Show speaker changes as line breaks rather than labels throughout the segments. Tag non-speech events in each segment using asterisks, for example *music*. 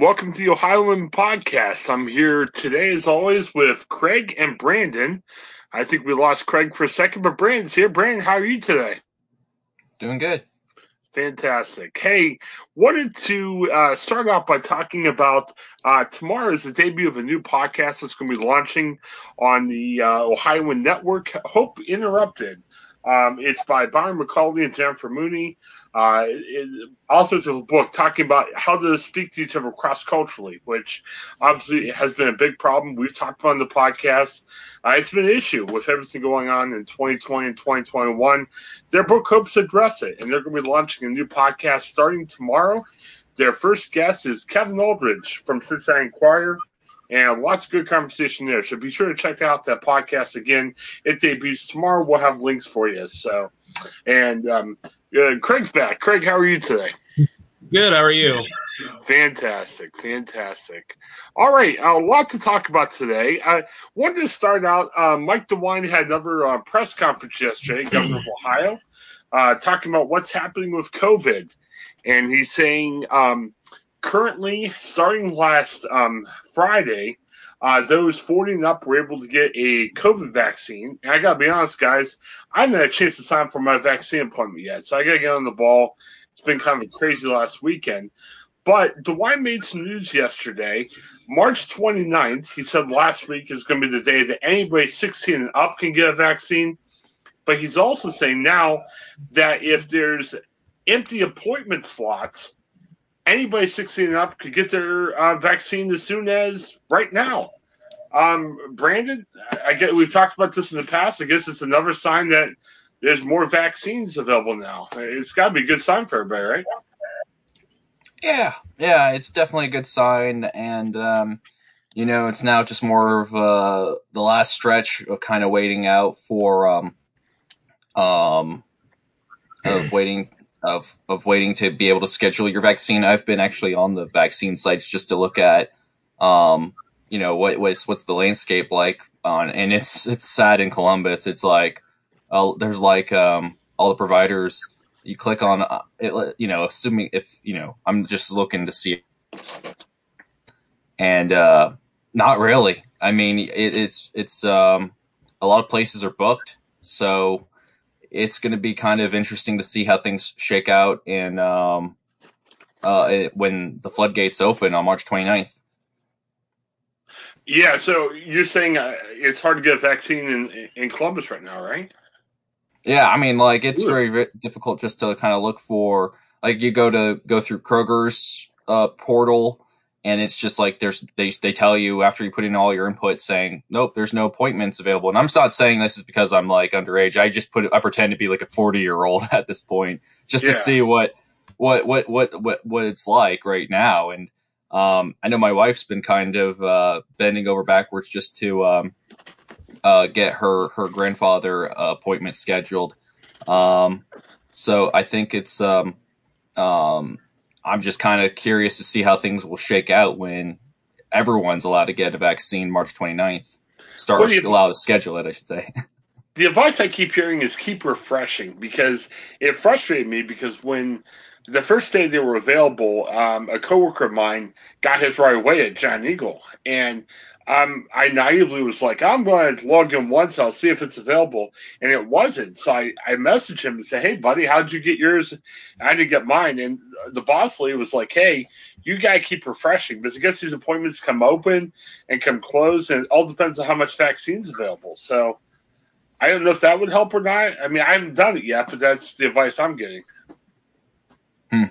Welcome to the Ohioan Podcast. I'm here today, as always, with Craig and Brandon. I think we lost Craig for a second, but Brandon's here. Brandon, how are you today?
Doing good.
Fantastic. Hey, wanted to uh, start out by talking about uh, tomorrow is the debut of a new podcast that's going to be launching on the uh, Ohioan Network. Hope Interrupted. Um, it's by Byron McCauley and Jennifer Mooney. Uh, it, authors of a book talking about how to speak to each other cross culturally, which obviously has been a big problem. We've talked about on the podcast. Uh, it's been an issue with everything going on in 2020 and 2021. Their book hopes to address it, and they're going to be launching a new podcast starting tomorrow. Their first guest is Kevin Aldridge from Cincinnati Enquirer and lots of good conversation there. So be sure to check out that podcast again. It debuts tomorrow. We'll have links for you. So, and um, uh, Craig's back. Craig, how are you today?
Good. How are you?
Fantastic, fantastic. All right, a lot to talk about today. I wanted to start out. Uh, Mike DeWine had another uh, press conference yesterday, Governor of Ohio, uh, talking about what's happening with COVID, and he's saying um, currently, starting last um, Friday, uh, those 40 and up were able to get a COVID vaccine. And I got to be honest, guys, I haven't had a chance to sign for my vaccine appointment yet. So I got to get on the ball. It's been kind of a crazy last weekend. But DeWine made some news yesterday. March 29th, he said last week is going to be the day that anybody 16 and up can get a vaccine. But he's also saying now that if there's empty appointment slots, anybody 16 and up could get their uh, vaccine as soon as right now. Um, Brandon, I get we've talked about this in the past. I guess it's another sign that there's more vaccines available now. It's got to be a good sign for everybody, right?
Yeah, yeah, it's definitely a good sign, and um, you know, it's now just more of uh, the last stretch of kind of waiting out for um, um, of waiting of of waiting to be able to schedule your vaccine. I've been actually on the vaccine sites just to look at, um, you know, what what's what's the landscape like on, and it's it's sad in Columbus. It's like, uh, there's like um, all the providers. You click on uh, it, you know, assuming if you know, I'm just looking to see, and uh, not really. I mean, it, it's it's um, a lot of places are booked, so it's going to be kind of interesting to see how things shake out in um, uh, when the floodgates open on March 29th.
Yeah, so you're saying uh, it's hard to get a vaccine in in Columbus right now, right?
Yeah, I mean, like it's Ooh. very, very difficult just to kind of look for like you go to go through Kroger's uh, portal and it's just like there's they they tell you after you put in all your input saying nope there's no appointments available. And i'm not saying this is because i'm like underage. I just put i pretend to be like a 40 year old *laughs* at this point just yeah. to see what what what what what what it's like right now. And um i know my wife's been kind of uh bending over backwards just to um uh get her her grandfather uh, appointment scheduled. Um so i think it's um um I'm just kind of curious to see how things will shake out when everyone's allowed to get a vaccine March 29th. Start allowed to schedule it, I should say. *laughs*
the advice I keep hearing is keep refreshing because it frustrated me because when the first day they were available, um, a coworker of mine got his right away at John Eagle, and um, I naively was like, I'm going to log in once, I'll see if it's available, and it wasn't. So I, I messaged him and said, Hey, buddy, how'd you get yours? I didn't get mine, and the boss lady was like, Hey, you got to keep refreshing because I guess these appointments come open and come close, and it all depends on how much vaccine's available. So I don't know if that would help or not. I mean, I haven't done it yet, but that's the advice I'm getting.
Hmm.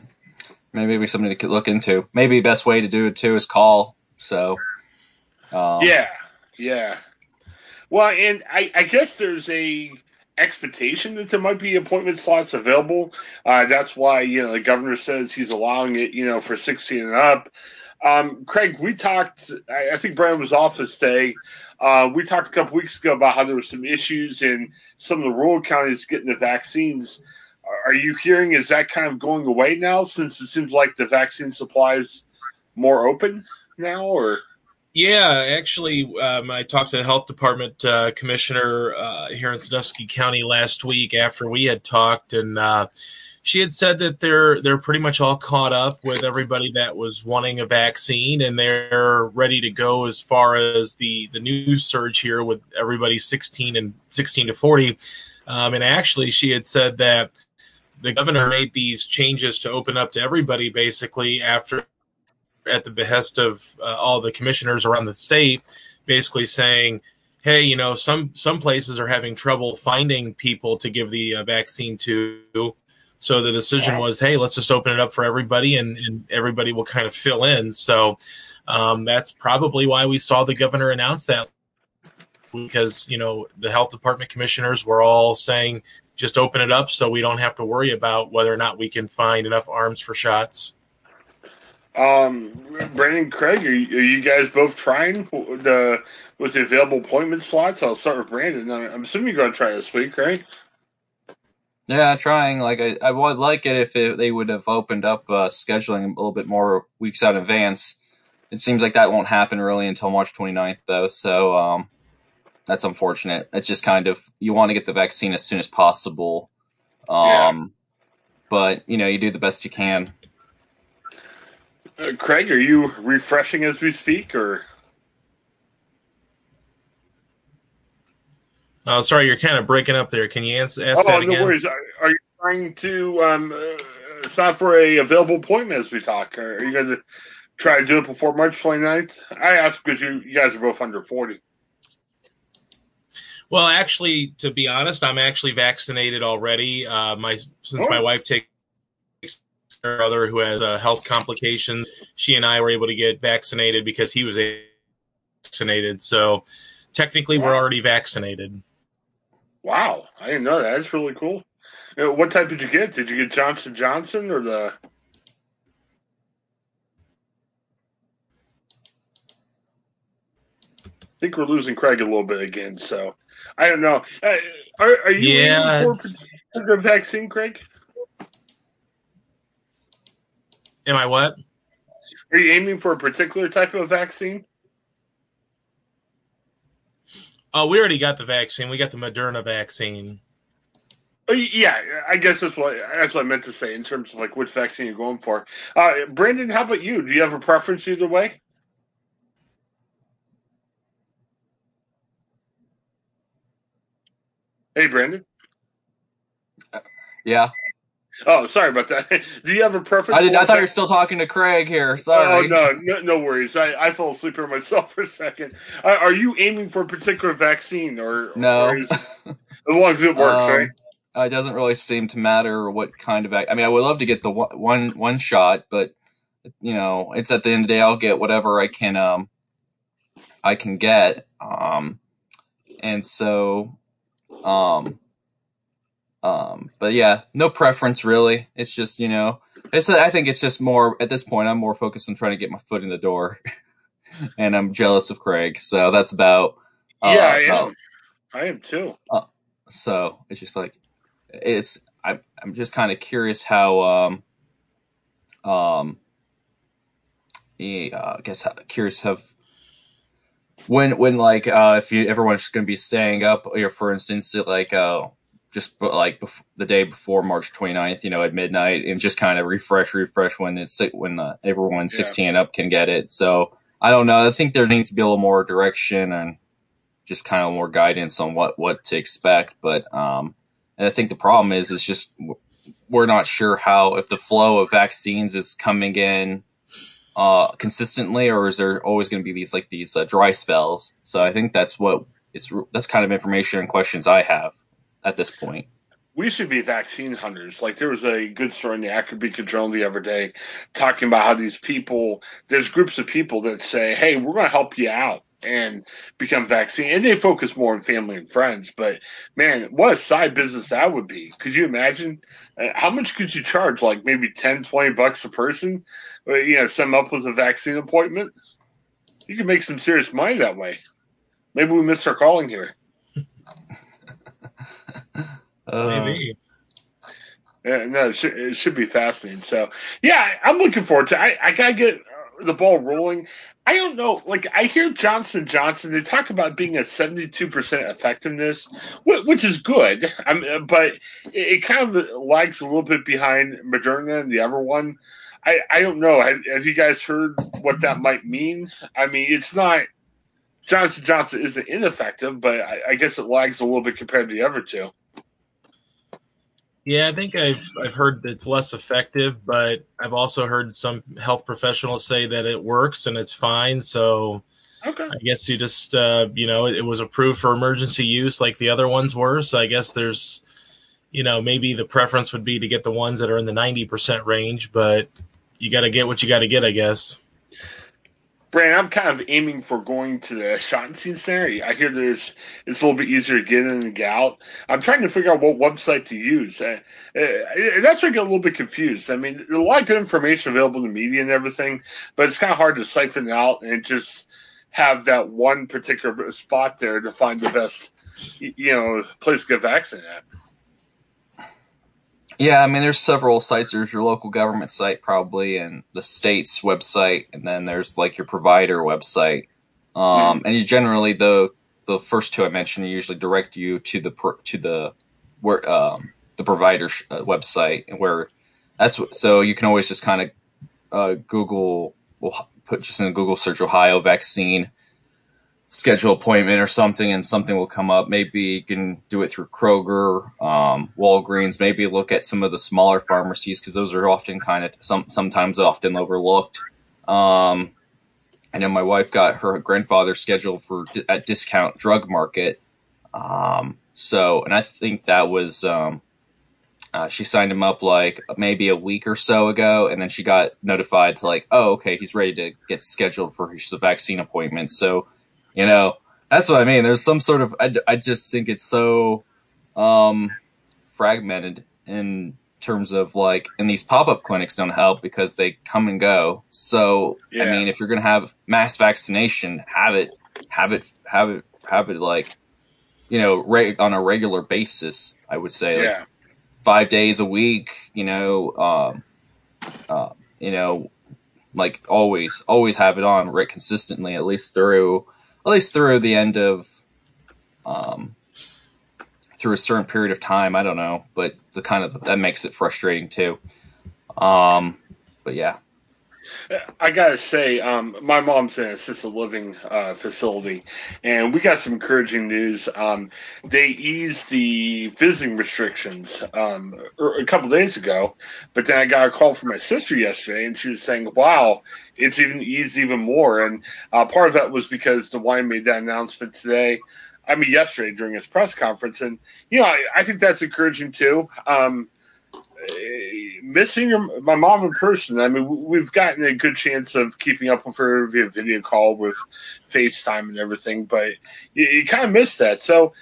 Maybe something to look into. Maybe best way to do it too is call. So,
um, yeah, yeah. Well, and I, I guess there's a expectation that there might be appointment slots available. Uh, that's why you know the governor says he's allowing it, you know, for 16 and up. Um, Craig, we talked. I, I think Brian was off this day. Uh, we talked a couple weeks ago about how there were some issues in some of the rural counties getting the vaccines are you hearing is that kind of going away now since it seems like the vaccine supply is more open now or
yeah actually um, i talked to the health department uh, commissioner uh, here in sandusky county last week after we had talked and uh, she had said that they're they're pretty much all caught up with everybody that was wanting a vaccine and they're ready to go as far as the the new surge here with everybody 16 and 16 to 40 um, and actually she had said that the governor made these changes to open up to everybody basically after at the behest of uh, all the commissioners around the state basically saying hey you know some some places are having trouble finding people to give the uh, vaccine to. So the decision was hey let's just open it up for everybody and, and everybody will kind of fill in. So um, that's probably why we saw the governor announce that because you know the health department commissioners were all saying just open it up so we don't have to worry about whether or not we can find enough arms for shots.
Um, Brandon, Craig, are you, are you guys both trying the with the available appointment slots? I'll start with Brandon. I'm assuming you're going to try this week, right?
Yeah, trying. Like I, I would like it if it, they would have opened up uh, scheduling a little bit more weeks out in advance. It seems like that won't happen really until March 29th, though. So, um, that's unfortunate. It's just kind of you want to get the vaccine as soon as possible. Um, yeah. But you know, you do the best you can.
Uh, Craig, are you refreshing as we speak, or?
Oh, sorry, you're kind of breaking up there. Can you answer? Ask oh, that again? no worries.
Are, are, you trying to um, uh, sign for a available appointment as we talk? Are you going to try to do it before March 29th? I ask because you, you guys are both under 40.
Well, actually, to be honest, I'm actually vaccinated already. Uh, my since oh. my wife takes her brother who has uh, health complications, she and I were able to get vaccinated because he was vaccinated. So technically, wow. we're already vaccinated.
Wow, I didn't know that. That's really cool. Uh, what type did you get? Did you get Johnson Johnson or the? I think we're losing Craig a little bit again. So I don't know. Uh, are, are you yeah, for the vaccine, Craig?
Am I what?
Are you aiming for a particular type of vaccine?
Oh, we already got the vaccine. We got the Moderna vaccine.
Oh, yeah, I guess that's what that's what I meant to say in terms of like which vaccine you're going for. Uh, Brandon, how about you? Do you have a preference either way? Hey, Brandon.
Yeah.
Oh, sorry about that. *laughs* Do you have a preference?
I did. I thought you were still talking to Craig here. Sorry.
Oh no, no, no worries. I, I fell asleep here myself *laughs* for a second. Uh, are you aiming for a particular vaccine or
no?
Or is, as long as it works, um, right?
It doesn't really seem to matter what kind of. I mean, I would love to get the one one, one shot, but you know, it's at the end of the day, I'll get whatever I can. Um, I can get. Um, and so um, um, but yeah, no preference really. It's just you know, it's I think it's just more at this point. I'm more focused on trying to get my foot in the door, *laughs* and I'm jealous of Craig. So that's about.
Uh, yeah, I about, am. I am too.
Uh, so it's just like it's. I, I'm just kind of curious how. Um, um, yeah, uh, I guess curious of when when like uh, if you everyone's going to be staying up, or for instance, like uh, just like bef- the day before March 29th, you know, at midnight, and just kind of refresh, refresh when it's when uh, everyone 16 and up can get it. So I don't know. I think there needs to be a little more direction and just kind of more guidance on what what to expect. But um, and I think the problem is is just we're not sure how if the flow of vaccines is coming in uh, consistently, or is there always going to be these like these uh, dry spells? So I think that's what it's that's kind of information and questions I have at this point.
We should be vaccine hunters. Like there was a good story in the Beacon Journal the other day talking about how these people, there's groups of people that say, "Hey, we're going to help you out." and become vaccine and they focus more on family and friends but man what a side business that would be could you imagine uh, how much could you charge like maybe 10 20 bucks a person uh, you know send them up with a vaccine appointment you could make some serious money that way maybe we missed our calling here *laughs* *laughs*
Uh, maybe
yeah, no, it should, it should, be fascinating. So, yeah, I'm looking forward to. I, I gotta get uh, the ball rolling. I don't know. Like I hear Johnson Johnson, they talk about being a seventy-two percent effectiveness, which is good. I'm, uh, but it kind of lags a little bit behind Moderna and the other one. I, I don't know. Have, have you guys heard what that might mean? I mean, it's not Johnson Johnson isn't ineffective, but I, I guess it lags a little bit compared to the other two.
Yeah, I think I've I've heard it's less effective, but I've also heard some health professionals say that it works and it's fine. So okay. I guess you just uh, you know it, it was approved for emergency use like the other ones were. So I guess there's you know maybe the preference would be to get the ones that are in the ninety percent range, but you got to get what you got to get, I guess.
Brand, I'm kind of aiming for going to the Schottenstein Center. I hear there's it's a little bit easier to get in and get out. I'm trying to figure out what website to use. Uh, uh, that's where I get a little bit confused. I mean, a lot of good information available in the media and everything, but it's kind of hard to siphon out and just have that one particular spot there to find the best, you know, place to get vaccinated at.
Yeah, I mean, there's several sites. There's your local government site, probably, and the state's website, and then there's like your provider website. Um, mm. And you generally the the first two I mentioned usually direct you to the to the where um, the provider uh, website, where that's so you can always just kind of uh, Google. We'll put just in a Google search Ohio vaccine schedule appointment or something and something will come up. Maybe you can do it through Kroger, um, Walgreens, maybe look at some of the smaller pharmacies because those are often kind of some, sometimes often overlooked. Um, I know my wife got her grandfather scheduled for at discount drug market. Um, so, and I think that was, um, uh, she signed him up like maybe a week or so ago, and then she got notified to like, oh, okay, he's ready to get scheduled for his vaccine appointment. So you know, that's what I mean. There's some sort of I, I just think it's so um fragmented in terms of like and these pop-up clinics don't help because they come and go. So yeah. I mean if you're going to have mass vaccination, have it have it have it have it like you know, re- on a regular basis, I would say yeah. like 5 days a week, you know, um uh, you know, like always always have it on right consistently at least through at least through the end of um, through a certain period of time. I don't know, but the kind of that makes it frustrating too. Um, but yeah.
I gotta say, um, my mom's in an assisted living uh, facility, and we got some encouraging news. Um, they eased the visiting restrictions um, er, a couple days ago, but then I got a call from my sister yesterday, and she was saying, "Wow, it's even eased even more." And uh, part of that was because DeWine made that announcement today. I mean, yesterday during his press conference, and you know, I, I think that's encouraging too. Um, missing my mom in person. I mean, we've gotten a good chance of keeping up with her via video call with FaceTime and everything, but you, you kind of miss that. So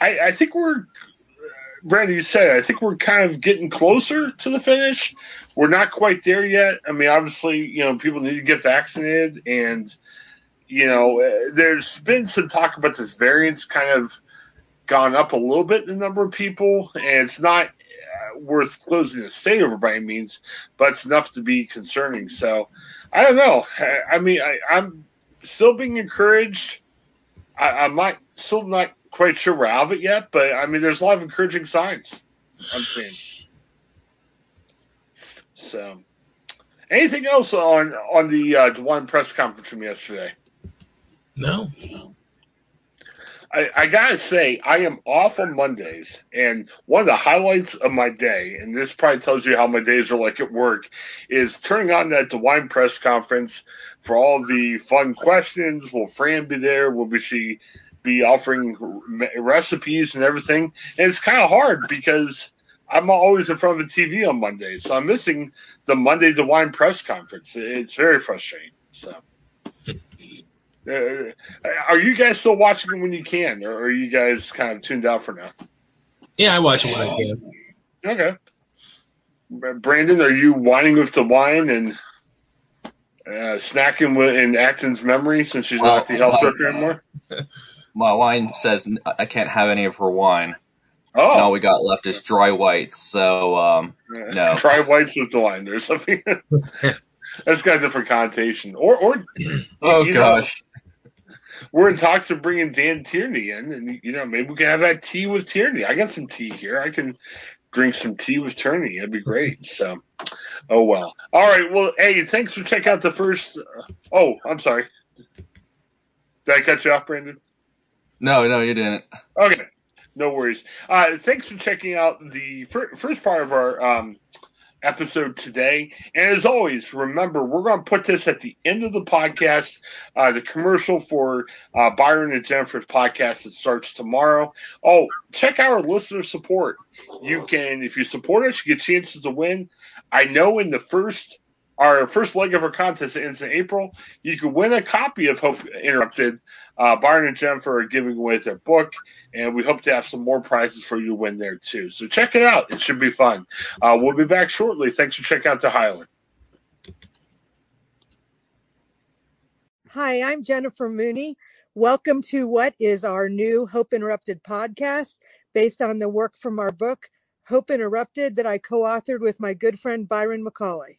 I, I think we're, Brandon, you said, I think we're kind of getting closer to the finish. We're not quite there yet. I mean, obviously, you know, people need to get vaccinated, and you know, uh, there's been some talk about this variant's kind of gone up a little bit in the number of people, and it's not worth closing the state over by any means, but it's enough to be concerning. So I don't know. I, I mean, I, I'm still being encouraged, I, I'm not still not quite sure we're out of it yet, but I mean, there's a lot of encouraging signs I'm seeing. So, anything else on on the uh, DeWine press conference from yesterday?
No.
I, I, gotta say, I am off on Mondays, and one of the highlights of my day, and this probably tells you how my days are like at work, is turning on that DeWine press conference for all the fun questions. Will Fran be there? Will she be offering recipes and everything? And it's kind of hard because I'm always in front of the TV on Mondays, so I'm missing the Monday DeWine press conference. It's very frustrating. So. Uh, are you guys still watching when you can, or are you guys kind of tuned out for now?
Yeah, I watch it when I can.
Okay. Brandon, are you whining with the wine and uh, snacking with, in Acton's memory since she's well, not the health director anymore? *laughs*
My wine says I can't have any of her wine.
Oh,
and all we got left is dry whites. So um, no,
dry whites with DeWine or something. *laughs* That's got a different connotation. Or, or
oh gosh,
we're in talks of bringing Dan Tierney in, and you know maybe we can have that tea with Tierney. I got some tea here. I can drink some tea with Tierney. That'd be great. So, oh well. All right. Well, hey, thanks for checking out the first. Uh, oh, I'm sorry. Did I cut you off, Brandon?
No, no, you didn't.
Okay, no worries. Uh, thanks for checking out the fir- first part of our um, episode today. And as always, remember, we're going to put this at the end of the podcast, uh, the commercial for uh, Byron and Jennifer's podcast that starts tomorrow. Oh, check our listener support. You can, if you support us, you get chances to win. I know in the first our first leg of our contest ends in April. You can win a copy of Hope Interrupted. Uh, Byron and Jennifer are giving away their book, and we hope to have some more prizes for you to win there too. So check it out; it should be fun. Uh, we'll be back shortly. Thanks for checking out the Ohioan.
Hi, I'm Jennifer Mooney. Welcome to what is our new Hope Interrupted podcast based on the work from our book, Hope Interrupted, that I co authored with my good friend Byron McCauley.